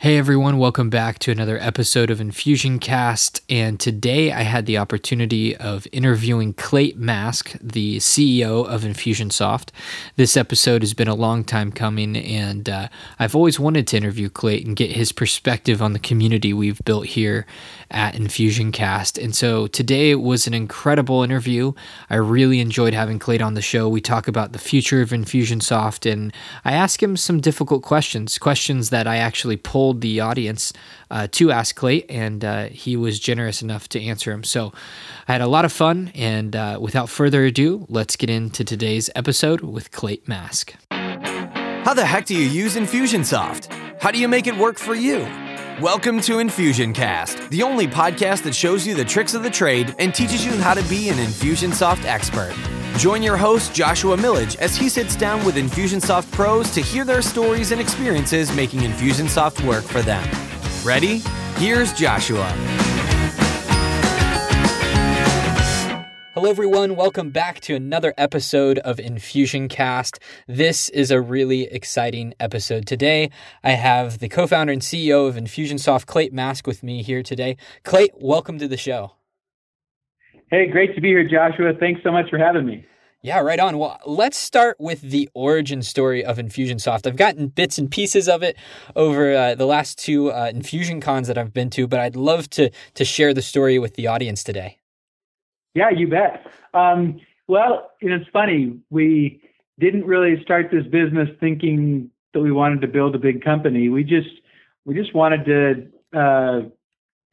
Hey everyone, welcome back to another episode of Infusioncast. And today I had the opportunity of interviewing Clate Mask, the CEO of Infusionsoft. This episode has been a long time coming, and uh, I've always wanted to interview Clate and get his perspective on the community we've built here at Infusioncast. And so today was an incredible interview. I really enjoyed having Clate on the show. We talk about the future of Infusionsoft, and I ask him some difficult questions, questions that I actually pulled the audience uh, to ask Clate, and uh, he was generous enough to answer him. So I had a lot of fun, and uh, without further ado, let's get into today's episode with Clate Mask. How the heck do you use Infusionsoft? How do you make it work for you? Welcome to Infusioncast, the only podcast that shows you the tricks of the trade and teaches you how to be an Infusionsoft expert. Join your host, Joshua Millage, as he sits down with Infusionsoft pros to hear their stories and experiences making Infusionsoft work for them. Ready? Here's Joshua. Hello, everyone. Welcome back to another episode of Infusioncast. This is a really exciting episode. Today, I have the co founder and CEO of Infusionsoft, Clate Mask, with me here today. Clate, welcome to the show. Hey, great to be here, Joshua. Thanks so much for having me. Yeah, right on. Well, let's start with the origin story of Infusionsoft. I've gotten bits and pieces of it over uh, the last two uh, InfusionCons that I've been to, but I'd love to to share the story with the audience today. Yeah, you bet. Um, well, you know, it's funny. We didn't really start this business thinking that we wanted to build a big company. We just we just wanted to uh,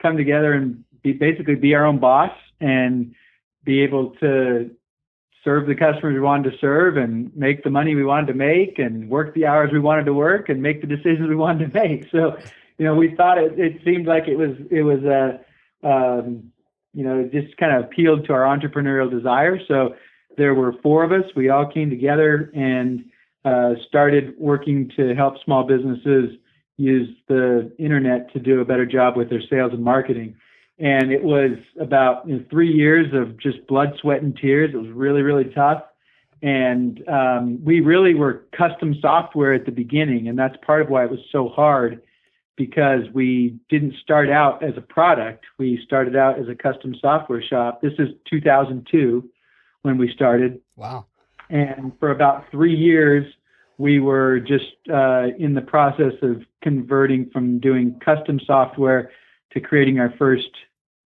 come together and be basically be our own boss and be able to serve the customers we wanted to serve and make the money we wanted to make and work the hours we wanted to work and make the decisions we wanted to make. So, you know, we thought it, it seemed like it was it was a um, you know, just kind of appealed to our entrepreneurial desire. So there were four of us. We all came together and uh, started working to help small businesses use the internet to do a better job with their sales and marketing. And it was about you know, three years of just blood, sweat, and tears. It was really, really tough. And um, we really were custom software at the beginning, and that's part of why it was so hard because we didn't start out as a product. We started out as a custom software shop. This is 2002 when we started. Wow. And for about three years, we were just uh, in the process of converting from doing custom software to creating our first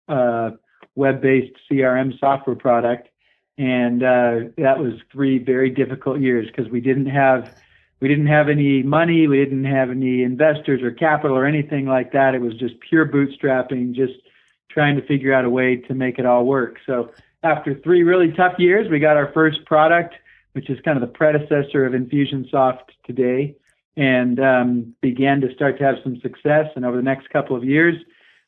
uh, web based CRM software product. And uh, that was three very difficult years because we didn't have we didn't have any money, we didn't have any investors or capital or anything like that. It was just pure bootstrapping, just trying to figure out a way to make it all work. So after three really tough years, we got our first product, which is kind of the predecessor of Infusionsoft today, and um, began to start to have some success. And over the next couple of years,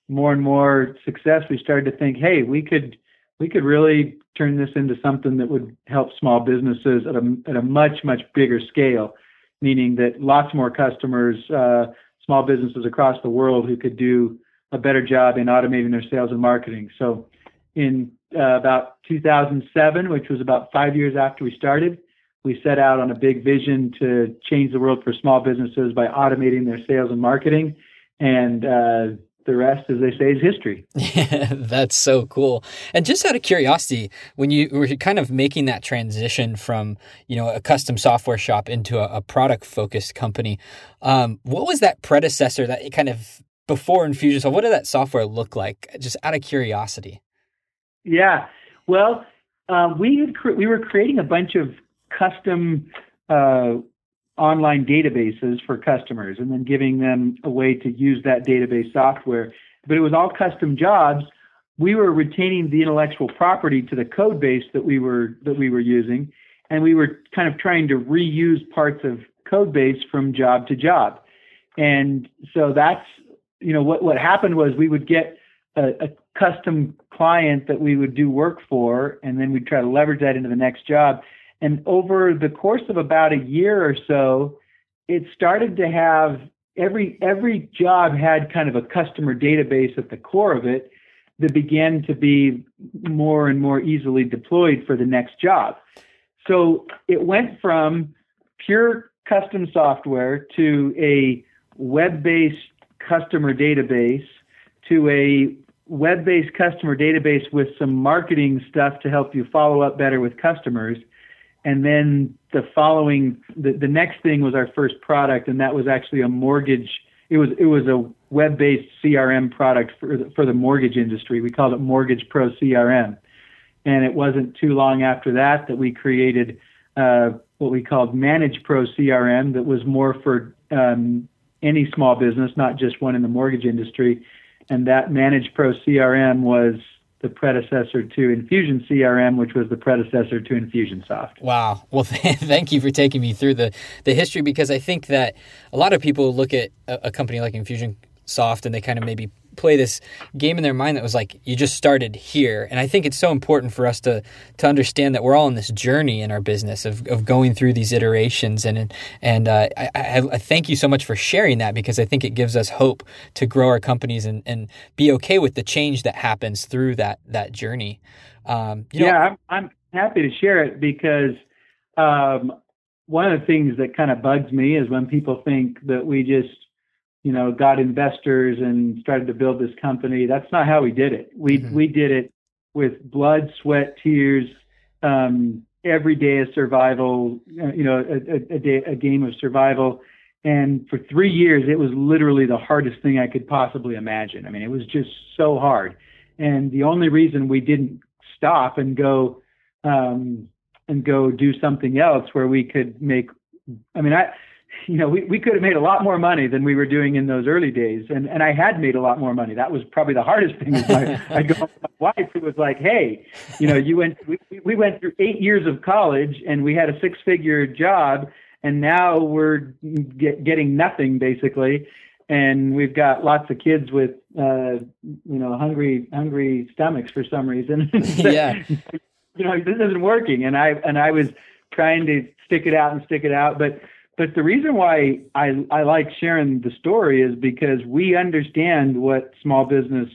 more and more success, we started to think, hey, we could we could really turn this into something that would help small businesses at a at a much much bigger scale meaning that lots more customers, uh, small businesses across the world who could do a better job in automating their sales and marketing. So in uh, about 2007, which was about five years after we started, we set out on a big vision to change the world for small businesses by automating their sales and marketing. And uh, the rest, as they say, is history. Yeah, that's so cool. And just out of curiosity, when you were kind of making that transition from you know a custom software shop into a, a product focused company, um, what was that predecessor that kind of before Infusionsoft? What did that software look like? Just out of curiosity. Yeah, well, um, we cre- we were creating a bunch of custom uh, online databases for customers and then giving them a way to use that database software. But it was all custom jobs. We were retaining the intellectual property to the code base that we were that we were using, and we were kind of trying to reuse parts of code base from job to job. And so that's you know what what happened was we would get a, a custom client that we would do work for, and then we'd try to leverage that into the next job and over the course of about a year or so, it started to have every every job had kind of a customer database at the core of it that began to be more and more easily deployed for the next job. So it went from pure custom software to a web-based customer database to a web-based customer database with some marketing stuff to help you follow up better with customers. And then the following, the, the next thing was our first product, and that was actually a mortgage. It was it was a web-based CRM product for the, for the mortgage industry. We called it Mortgage Pro CRM, and it wasn't too long after that that we created uh, what we called Manage Pro CRM, that was more for um, any small business, not just one in the mortgage industry. And that Manage Pro CRM was the predecessor to Infusion CRM, which was the predecessor to Infusionsoft. Wow. Well, thank you for taking me through the, the history because I think that a lot of people look at a, a company like Infusionsoft and they kind of maybe play this game in their mind that was like you just started here. And i think it's so important for us to to understand that we're all in this journey in our business of, of going through these iterations. And and uh, I, I, thank you so much for sharing that because i think it gives us hope to grow our companies and, and be okay with the change that happens through that that journey. Um, yeah know, I'm, I'm happy to share it because um, one of the things that kind of bugs me is when people think that we just you know, got investors and started to build this company. That's not how we did it. We mm-hmm. we did it with blood, sweat, tears, um, every day of survival. Uh, you know, a, a, a, day, a game of survival. And for three years, it was literally the hardest thing I could possibly imagine. I mean, it was just so hard. And the only reason we didn't stop and go um, and go do something else where we could make. I mean, I you know, we, we could have made a lot more money than we were doing in those early days. And, and I had made a lot more money. That was probably the hardest thing. my, I'd go my wife who was like, Hey, you know, you went, we, we went through eight years of college and we had a six figure job and now we're get, getting nothing basically. And we've got lots of kids with, uh, you know, hungry, hungry stomachs for some reason. yeah. you know, this isn't working. And I, and I was trying to stick it out and stick it out, but, but the reason why I, I like sharing the story is because we understand what small business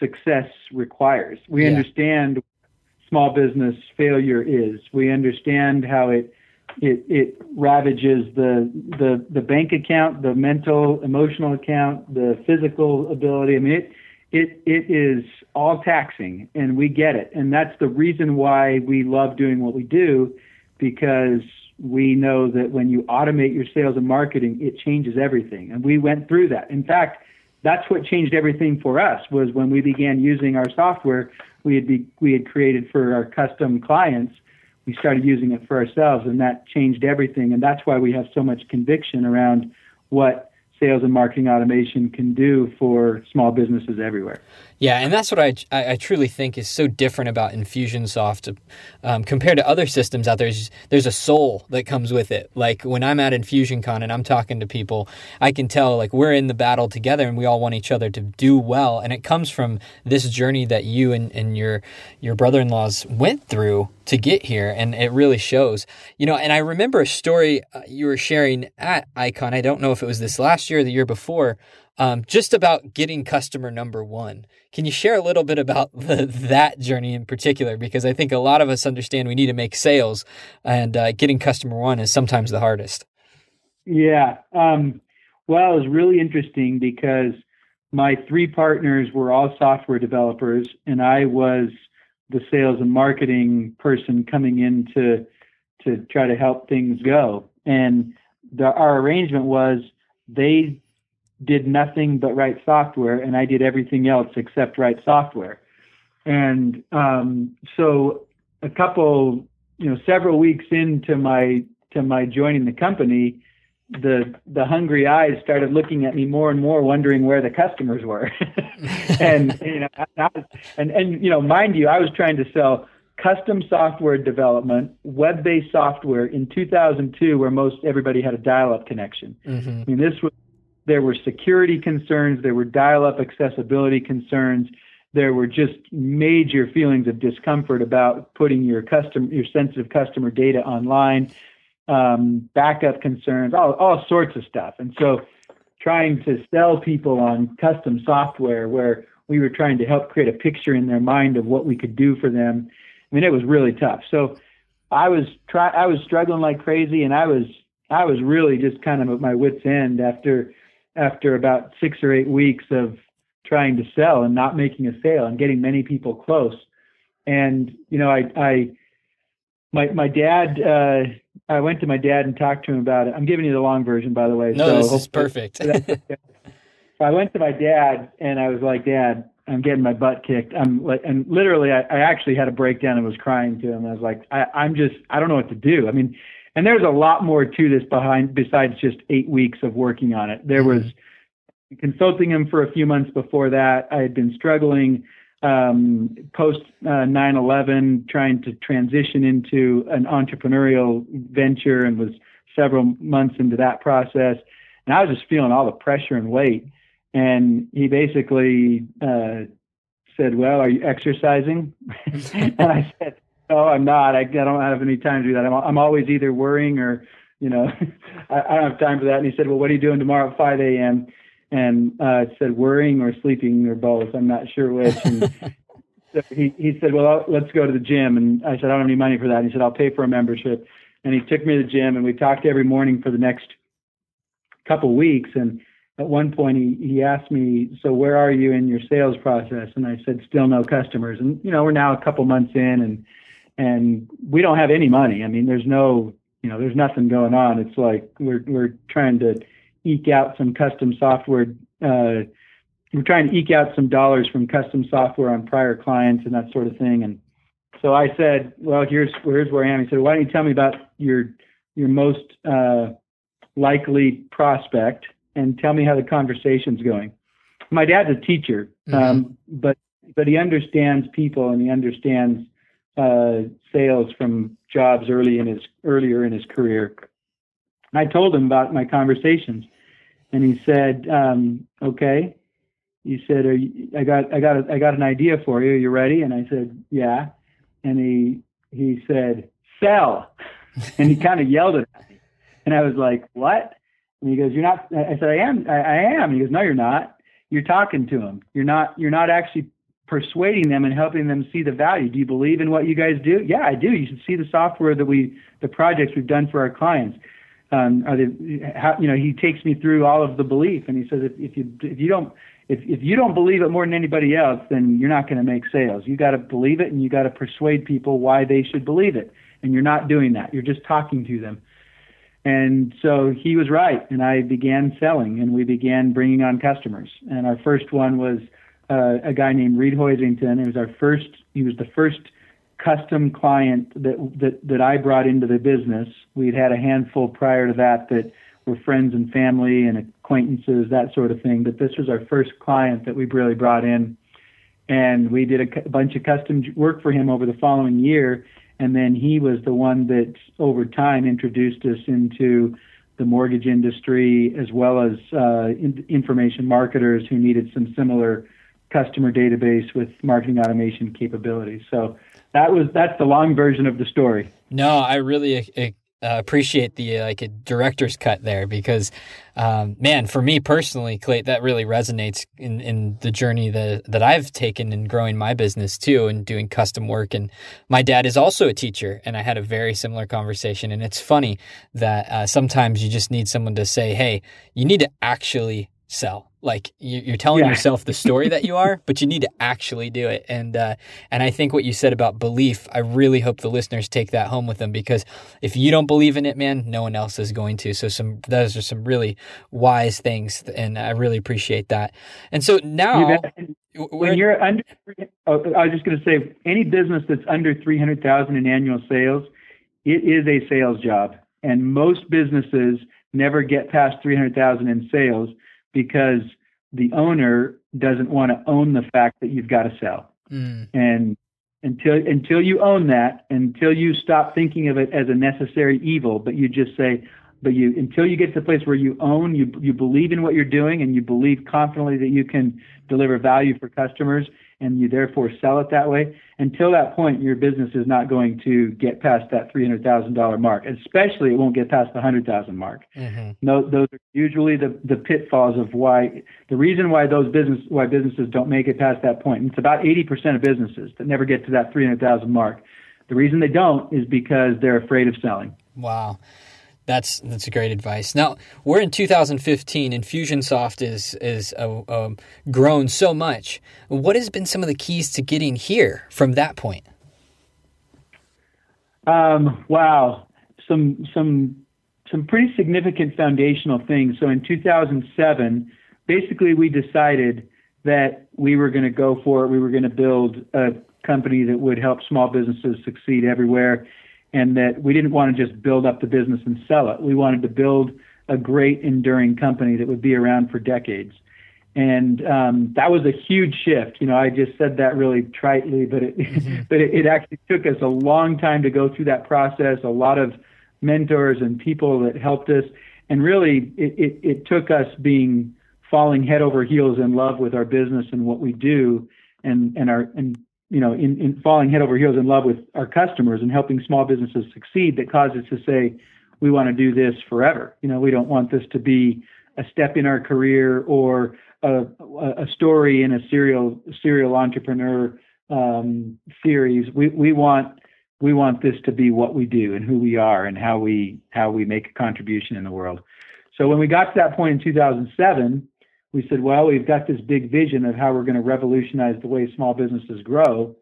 success requires. We yeah. understand small business failure is. We understand how it it it ravages the the the bank account, the mental, emotional account, the physical ability. I mean it it it is all taxing and we get it. And that's the reason why we love doing what we do because we know that when you automate your sales and marketing, it changes everything. And we went through that. In fact, that's what changed everything for us was when we began using our software we had be, we had created for our custom clients. We started using it for ourselves, and that changed everything. And that's why we have so much conviction around what sales and marketing automation can do for small businesses everywhere. Yeah, and that's what I, I, truly think is so different about Infusionsoft um, compared to other systems out there. There's, there's a soul that comes with it. Like when I'm at InfusionCon and I'm talking to people, I can tell like we're in the battle together and we all want each other to do well. And it comes from this journey that you and, and your your brother-in-laws went through to get here, and it really shows. You know, and I remember a story uh, you were sharing at Icon. I don't know if it was this last year or the year before, um, just about getting customer number one. Can you share a little bit about the, that journey in particular? Because I think a lot of us understand we need to make sales, and uh, getting customer one is sometimes the hardest. Yeah. Um, well, it was really interesting because my three partners were all software developers, and I was the sales and marketing person coming in to to try to help things go. And the, our arrangement was they did nothing but write software, and I did everything else except write software. And um, so, a couple, you know, several weeks into my to my joining the company, the the hungry eyes started looking at me more and more, wondering where the customers were. and you know, was, and and you know, mind you, I was trying to sell custom software development, web-based software in 2002, where most everybody had a dial-up connection. Mm-hmm. I mean, this was there were security concerns, there were dial up accessibility concerns, there were just major feelings of discomfort about putting your custom your sensitive customer data online, um, backup concerns, all, all sorts of stuff. And so trying to sell people on custom software where we were trying to help create a picture in their mind of what we could do for them. I mean, it was really tough. So I was try I was struggling like crazy and I was I was really just kind of at my wits end after after about six or eight weeks of trying to sell and not making a sale and getting many people close. And you know, I, I my my dad, uh, I went to my dad and talked to him about it. I'm giving you the long version, by the way. No, so this is perfect. I went to my dad and I was like, Dad, I'm getting my butt kicked. I'm like, and literally, I, I actually had a breakdown and was crying to him. I was like, I, I'm just, I don't know what to do. I mean, and there's a lot more to this behind besides just eight weeks of working on it. There was consulting him for a few months before that. I had been struggling um, post uh, 9/11, trying to transition into an entrepreneurial venture, and was several months into that process. And I was just feeling all the pressure and weight. And he basically uh, said, "Well, are you exercising?" and I said, "No, I'm not. I, I don't have any time to do that. I'm, I'm always either worrying or, you know, I, I don't have time for that." And he said, "Well, what are you doing tomorrow at 5 a.m.?" And uh, it said worrying or sleeping or both. I'm not sure which. And so he he said, "Well, let's go to the gym." And I said, "I don't have any money for that." And he said, "I'll pay for a membership." And he took me to the gym, and we talked every morning for the next couple weeks. And at one point he, he asked me, so where are you in your sales process? And I said, still no customers. And, you know, we're now a couple months in and, and we don't have any money. I mean, there's no, you know, there's nothing going on. It's like we're, we're trying to eke out some custom software. Uh, we're trying to eke out some dollars from custom software on prior clients and that sort of thing. And so I said, well, here's, here's where I am. He said, why don't you tell me about your, your most, uh, likely prospect and tell me how the conversation's going. My dad's a teacher, mm-hmm. um, but but he understands people and he understands uh, sales from jobs early in his earlier in his career. I told him about my conversations, and he said, um, "Okay." He said, you, "I got I got a, I got an idea for you. Are you ready?" And I said, "Yeah." And he he said, "Sell," and he kind of yelled at me, and I was like, "What?" And he goes, "You're not." I said, "I am. I, I am." And he goes, "No, you're not. You're talking to him. You're not. You're not actually persuading them and helping them see the value. Do you believe in what you guys do? Yeah, I do. You should see the software that we, the projects we've done for our clients. Um, are they, how, you know, he takes me through all of the belief, and he says, if, if you if you don't if if you don't believe it more than anybody else, then you're not going to make sales. You got to believe it, and you got to persuade people why they should believe it. And you're not doing that. You're just talking to them. And so he was right, and I began selling, and we began bringing on customers. And our first one was uh, a guy named Reed Hoisington. It was our first. He was the first custom client that that that I brought into the business. We'd had a handful prior to that that were friends and family and acquaintances, that sort of thing. But this was our first client that we really brought in, and we did a, a bunch of custom work for him over the following year and then he was the one that over time introduced us into the mortgage industry as well as uh, in- information marketers who needed some similar customer database with marketing automation capabilities. So that was that's the long version of the story. No, I really uh, appreciate the uh, like a director's cut there because, um, man, for me personally, Clate, that really resonates in, in the journey that that I've taken in growing my business too and doing custom work. And my dad is also a teacher, and I had a very similar conversation. And it's funny that uh, sometimes you just need someone to say, "Hey, you need to actually sell." Like you're telling yeah. yourself the story that you are but you need to actually do it. And uh, and i think what you said about belief i really hope the listeners take that home with them because if you don't believe in it man no one else is going to. So some those are some really wise things and i really appreciate that. And so now when you're under oh, i was just going to say any business that's under 300000 in annual sales it is a sales job. And most businesses never get past 300000 in sales because the owner doesn't want to own the fact that you've got to sell. Mm. And until until you own that, until you stop thinking of it as a necessary evil, but you just say, but you until you get to the place where you own, you you believe in what you're doing, and you believe confidently that you can deliver value for customers, and you therefore sell it that way. Until that point, your business is not going to get past that three hundred thousand dollar mark. Especially, it won't get past the hundred thousand mark. Mm-hmm. No, those are usually the the pitfalls of why the reason why those business why businesses don't make it past that point. And it's about eighty percent of businesses that never get to that three hundred thousand mark. The reason they don't is because they're afraid of selling. Wow. That's that's great advice. Now we're in 2015, and Fusionsoft is is uh, um, grown so much. What has been some of the keys to getting here from that point? Um, wow, some some some pretty significant foundational things. So in 2007, basically we decided that we were going to go for it. We were going to build a company that would help small businesses succeed everywhere and that we didn't want to just build up the business and sell it. We wanted to build a great enduring company that would be around for decades. And um, that was a huge shift. You know, I just said that really tritely, but it, mm-hmm. but it, it actually took us a long time to go through that process. A lot of mentors and people that helped us, and really, it, it, it took us being falling head over heels in love with our business and what we do, and and our and you know, in, in falling head over heels in love with our customers and helping small businesses succeed that caused us to say, we want to do this forever. You know, we don't want this to be a step in our career or a, a story in a serial serial entrepreneur um, series. We we want we want this to be what we do and who we are and how we how we make a contribution in the world. So when we got to that point in 2007, we said, well, we've got this big vision of how we're going to revolutionize the way small businesses grow.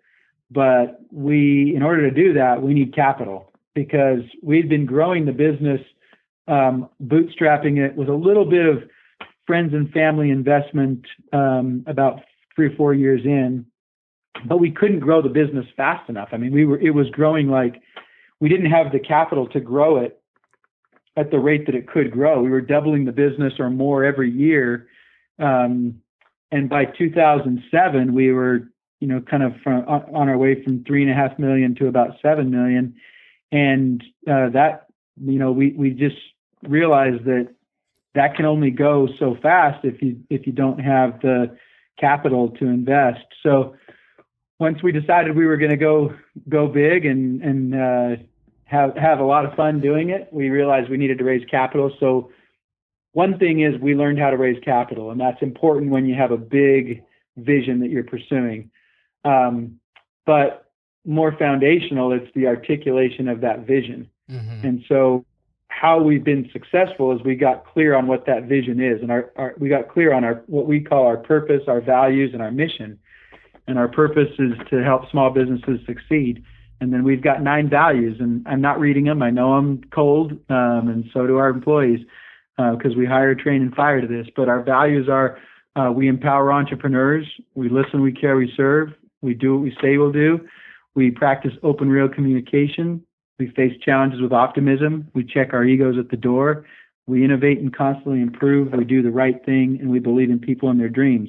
But we, in order to do that, we need capital because we've been growing the business, um, bootstrapping it with a little bit of friends and family investment um, about three or four years in. But we couldn't grow the business fast enough. I mean, we were, it was growing like we didn't have the capital to grow it at the rate that it could grow. We were doubling the business or more every year um, and by 2007, we were, you know, kind of from, on our way from three and a half million to about seven million, and uh, that, you know, we we just realized that that can only go so fast if you if you don't have the capital to invest. So once we decided we were going to go go big and and uh, have have a lot of fun doing it, we realized we needed to raise capital. So one thing is we learned how to raise capital, and that's important when you have a big vision that you're pursuing. Um, but more foundational, it's the articulation of that vision. Mm-hmm. And so, how we've been successful is we got clear on what that vision is, and our, our we got clear on our what we call our purpose, our values, and our mission. And our purpose is to help small businesses succeed. And then we've got nine values, and I'm not reading them. I know I'm cold, um, and so do our employees because uh, we hire, train, and fire to this. But our values are uh, we empower entrepreneurs, we listen, we care, we serve, we do what we say we'll do, we practice open, real communication, we face challenges with optimism, we check our egos at the door, we innovate and constantly improve, we do the right thing, and we believe in people and their dreams.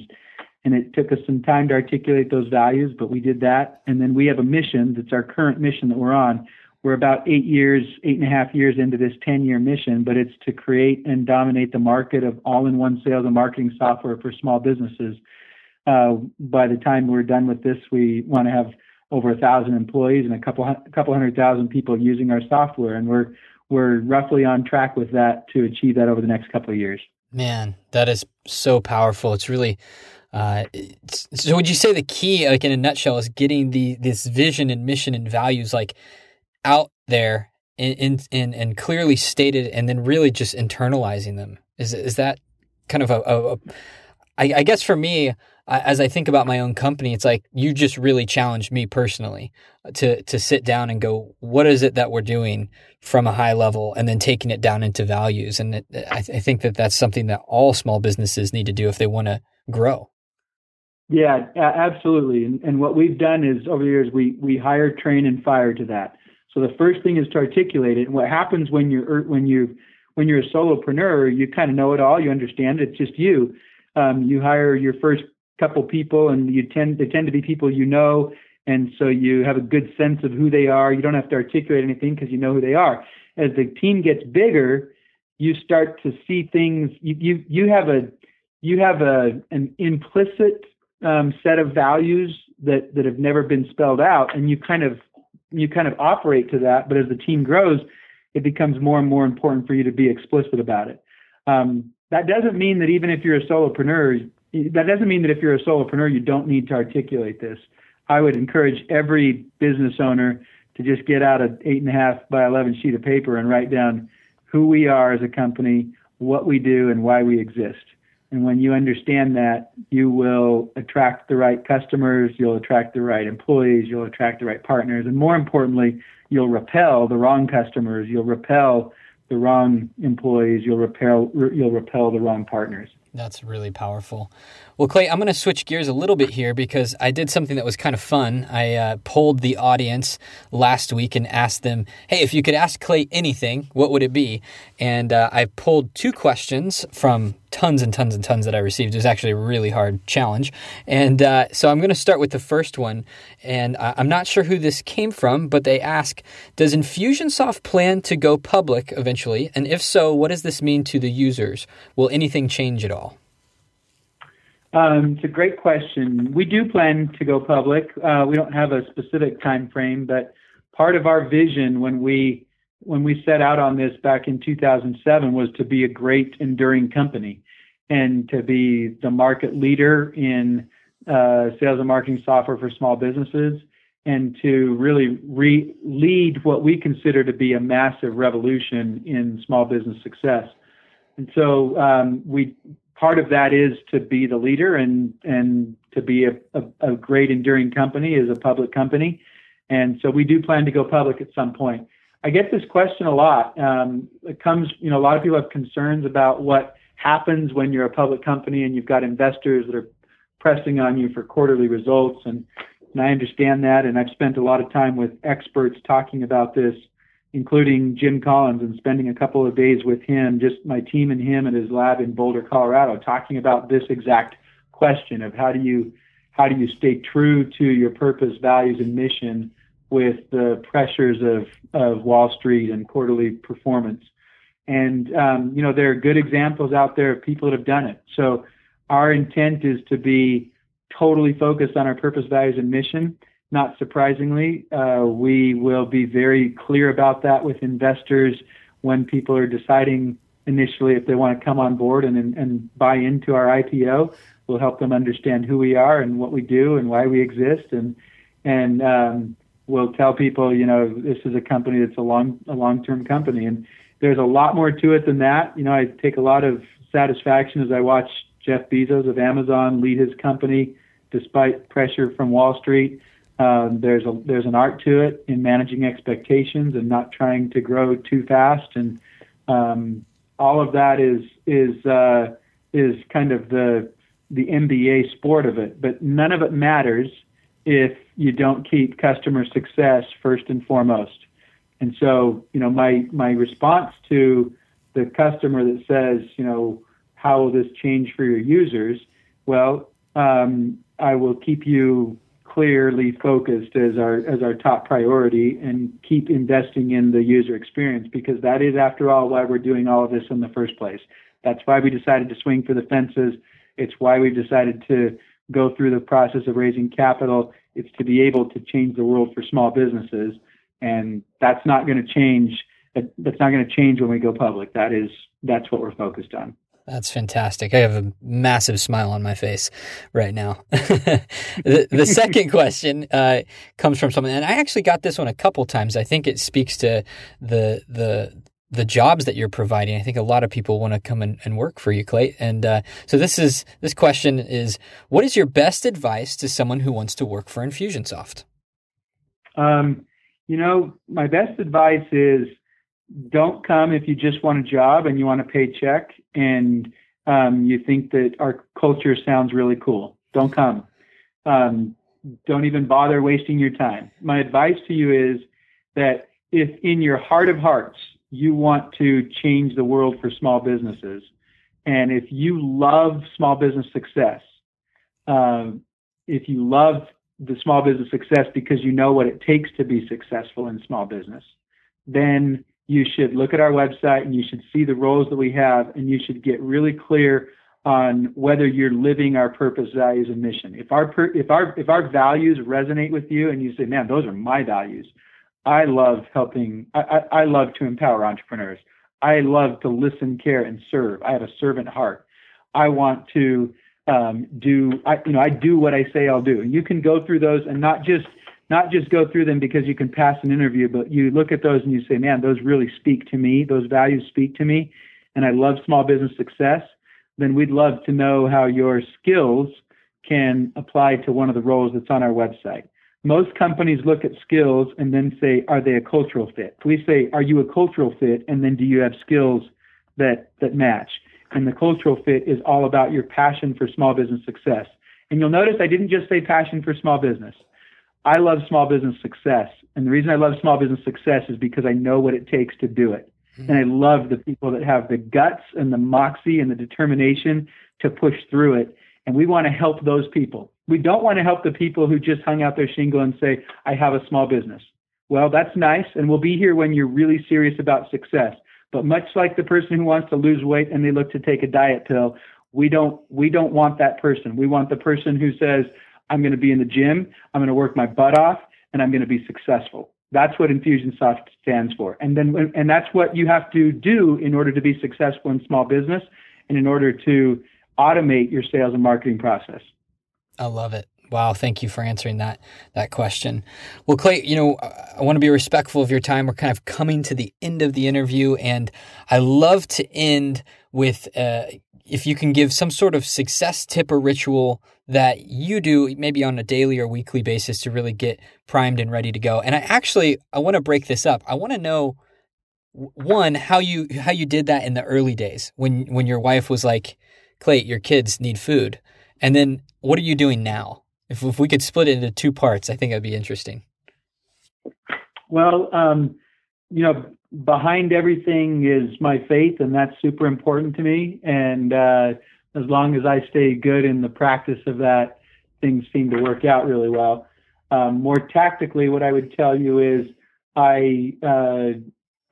And it took us some time to articulate those values, but we did that. And then we have a mission that's our current mission that we're on, we're about eight years, eight and a half years into this 10 year mission, but it's to create and dominate the market of all in one sales and marketing software for small businesses. Uh, by the time we're done with this, we want to have over a thousand employees and a couple a couple hundred thousand people using our software, and we're we're roughly on track with that to achieve that over the next couple of years. Man, that is so powerful. It's really uh, so. Would you say the key, like in a nutshell, is getting the this vision and mission and values like out there and, and, and clearly stated and then really just internalizing them is is that kind of a, a, a I, I guess for me as I think about my own company, it's like you just really challenged me personally to to sit down and go, what is it that we're doing from a high level, and then taking it down into values. And it, I, th- I, think that that's something that all small businesses need to do if they want to grow. Yeah, absolutely. And, and what we've done is over the years we we hire, train, and fire to that. So the first thing is to articulate it. And what happens when you're when you when you're a solopreneur, you kind of know it all. You understand it. It's just you. Um, you hire your first couple people, and you tend they tend to be people you know, and so you have a good sense of who they are. You don't have to articulate anything because you know who they are. As the team gets bigger, you start to see things. You you you have a you have a an implicit um, set of values that that have never been spelled out, and you kind of you kind of operate to that. But as the team grows, it becomes more and more important for you to be explicit about it. Um, that doesn't mean that even if you're a solopreneur, that doesn't mean that if you're a solopreneur, you don't need to articulate this. I would encourage every business owner to just get out an eight and a half by 11 sheet of paper and write down who we are as a company, what we do, and why we exist. And when you understand that, you will attract the right customers, you'll attract the right employees, you'll attract the right partners, and more importantly, you'll repel the wrong customers, you'll repel the wrong employees, you'll repel you'll repel the wrong partners. That's really powerful. Well, Clate, I'm going to switch gears a little bit here because I did something that was kind of fun. I uh, polled the audience last week and asked them, hey, if you could ask Clate anything, what would it be? And uh, I pulled two questions from tons and tons and tons that I received. It was actually a really hard challenge. And uh, so I'm going to start with the first one. And I'm not sure who this came from, but they ask Does Infusionsoft plan to go public eventually? And if so, what does this mean to the users? Will anything change at all? Um, it's a great question. We do plan to go public. Uh, we don't have a specific time frame, but part of our vision when we when we set out on this back in 2007 was to be a great enduring company and to be the market leader in uh, sales and marketing software for small businesses and to really re- lead what we consider to be a massive revolution in small business success. And so um, we part of that is to be the leader and and to be a, a, a, great enduring company as a public company. And so we do plan to go public at some point. I get this question a lot. Um, it comes, you know, a lot of people have concerns about what happens when you're a public company and you've got investors that are pressing on you for quarterly results. And, and I understand that. And I've spent a lot of time with experts talking about this including Jim Collins and spending a couple of days with him, just my team and him at his lab in Boulder, Colorado, talking about this exact question of how do you how do you stay true to your purpose, values, and mission with the pressures of, of Wall Street and quarterly performance. And um, you know there are good examples out there of people that have done it. So our intent is to be totally focused on our purpose, values, and mission not surprisingly, uh, we will be very clear about that with investors when people are deciding initially if they want to come on board and, and, and buy into our IPO. We'll help them understand who we are and what we do and why we exist, and and um, we'll tell people, you know, this is a company that's a long a long term company, and there's a lot more to it than that. You know, I take a lot of satisfaction as I watch Jeff Bezos of Amazon lead his company despite pressure from Wall Street. Um, there's a there's an art to it in managing expectations and not trying to grow too fast, and um, all of that is is uh, is kind of the the MBA sport of it. But none of it matters if you don't keep customer success first and foremost. And so, you know, my my response to the customer that says, you know, how will this change for your users? Well, um, I will keep you clearly focused as our as our top priority and keep investing in the user experience because that is after all why we're doing all of this in the first place. That's why we decided to swing for the fences. It's why we've decided to go through the process of raising capital. It's to be able to change the world for small businesses and that's not going to change that's not going to change when we go public. That is that's what we're focused on. That's fantastic. I have a massive smile on my face right now. the, the second question uh, comes from someone, and I actually got this one a couple times. I think it speaks to the the the jobs that you're providing. I think a lot of people want to come and, and work for you, Clate. And uh, so this is this question is: What is your best advice to someone who wants to work for Infusionsoft? Um, you know, my best advice is don't come if you just want a job and you want a paycheck and um, you think that our culture sounds really cool. Don't come. Um, don't even bother wasting your time. My advice to you is that if in your heart of hearts you want to change the world for small businesses, and if you love small business success, um, if you love the small business success because you know what it takes to be successful in small business, then you should look at our website and you should see the roles that we have and you should get really clear on whether you're living our purpose, values, and mission. If our per, if our if our values resonate with you and you say, "Man, those are my values," I love helping. I, I, I love to empower entrepreneurs. I love to listen, care, and serve. I have a servant heart. I want to um, do. I you know I do what I say I'll do. And you can go through those and not just not just go through them because you can pass an interview, but you look at those and you say, man, those really speak to me. Those values speak to me. And I love small business success. Then we'd love to know how your skills can apply to one of the roles that's on our website. Most companies look at skills and then say, are they a cultural fit? We say, are you a cultural fit? And then do you have skills that, that match? And the cultural fit is all about your passion for small business success. And you'll notice I didn't just say passion for small business. I love small business success. And the reason I love small business success is because I know what it takes to do it. Mm-hmm. And I love the people that have the guts and the moxie and the determination to push through it. And we want to help those people. We don't want to help the people who just hung out their shingle and say, I have a small business. Well, that's nice. And we'll be here when you're really serious about success. But much like the person who wants to lose weight and they look to take a diet pill, we don't we don't want that person. We want the person who says, I'm going to be in the gym, I'm going to work my butt off, and I'm going to be successful. That's what Infusionsoft stands for. And then and that's what you have to do in order to be successful in small business and in order to automate your sales and marketing process. I love it. Wow, thank you for answering that that question. Well, Clate, you know, I want to be respectful of your time. We're kind of coming to the end of the interview, and I love to end with uh, if you can give some sort of success tip or ritual that you do, maybe on a daily or weekly basis, to really get primed and ready to go. And I actually I want to break this up. I want to know one how you how you did that in the early days when when your wife was like, Clate, your kids need food, and then what are you doing now? If, if we could split it into two parts, I think that'd be interesting. Well, um, you know, behind everything is my faith, and that's super important to me. And uh, as long as I stay good in the practice of that, things seem to work out really well. Um, more tactically, what I would tell you is I, uh,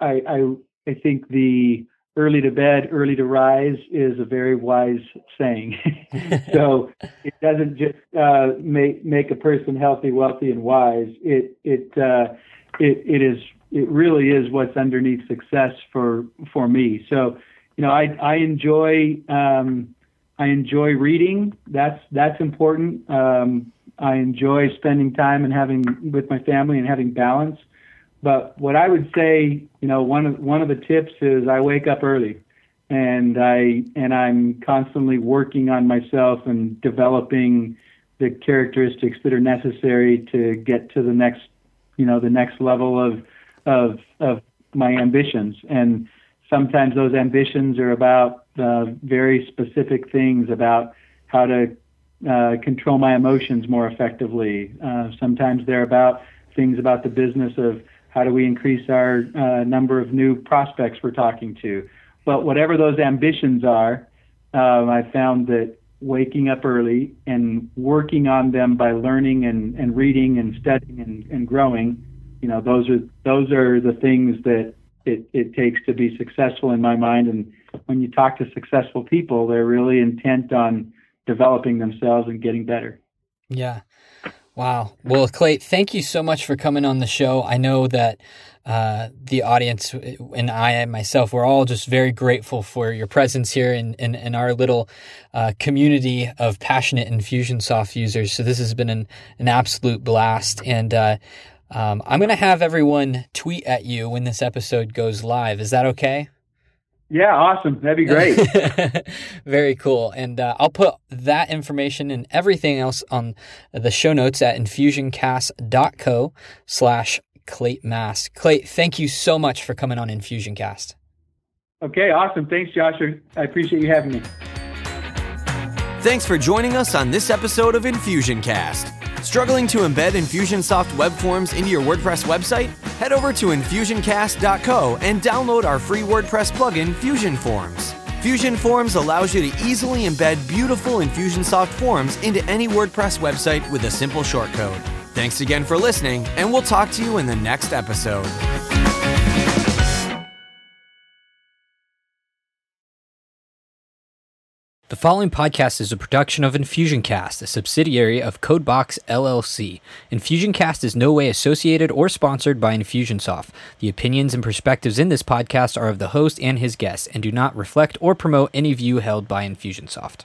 I, I, I think the early to bed, early to rise is a very wise saying. so it doesn't just uh, make make a person healthy, wealthy, and wise. It it uh, it it is it really is what's underneath success for for me. So you know I I enjoy um, I enjoy reading. That's that's important. Um, I enjoy spending time and having with my family and having balance. But what I would say, you know, one of one of the tips is I wake up early, and I and I'm constantly working on myself and developing the characteristics that are necessary to get to the next, you know, the next level of of of my ambitions. And sometimes those ambitions are about uh, very specific things about how to uh, control my emotions more effectively. Uh, sometimes they're about things about the business of how do we increase our uh, number of new prospects we're talking to? But whatever those ambitions are, um, I found that waking up early and working on them by learning and, and reading and studying and, and growing, you know, those are those are the things that it, it takes to be successful in my mind. And when you talk to successful people, they're really intent on developing themselves and getting better. Yeah. Wow. Well, Clate, thank you so much for coming on the show. I know that uh, the audience and I myself, we're all just very grateful for your presence here in, in, in our little uh, community of passionate Infusionsoft users. So this has been an, an absolute blast. And uh, um, I'm going to have everyone tweet at you when this episode goes live. Is that okay? Yeah, awesome. That'd be great. Very cool. And uh, I'll put that information and everything else on the show notes at infusioncast.co slash Clate Mask. Clate, thank you so much for coming on Infusioncast. Okay, awesome. Thanks, Joshua. I appreciate you having me. Thanks for joining us on this episode of Infusioncast. Struggling to embed Infusionsoft web forms into your WordPress website? Head over to infusioncast.co and download our free WordPress plugin, Fusion Forms. Fusion Forms allows you to easily embed beautiful Infusionsoft forms into any WordPress website with a simple shortcode. Thanks again for listening, and we'll talk to you in the next episode. The following podcast is a production of Infusioncast, a subsidiary of Codebox LLC. Infusioncast is no way associated or sponsored by Infusionsoft. The opinions and perspectives in this podcast are of the host and his guests and do not reflect or promote any view held by Infusionsoft.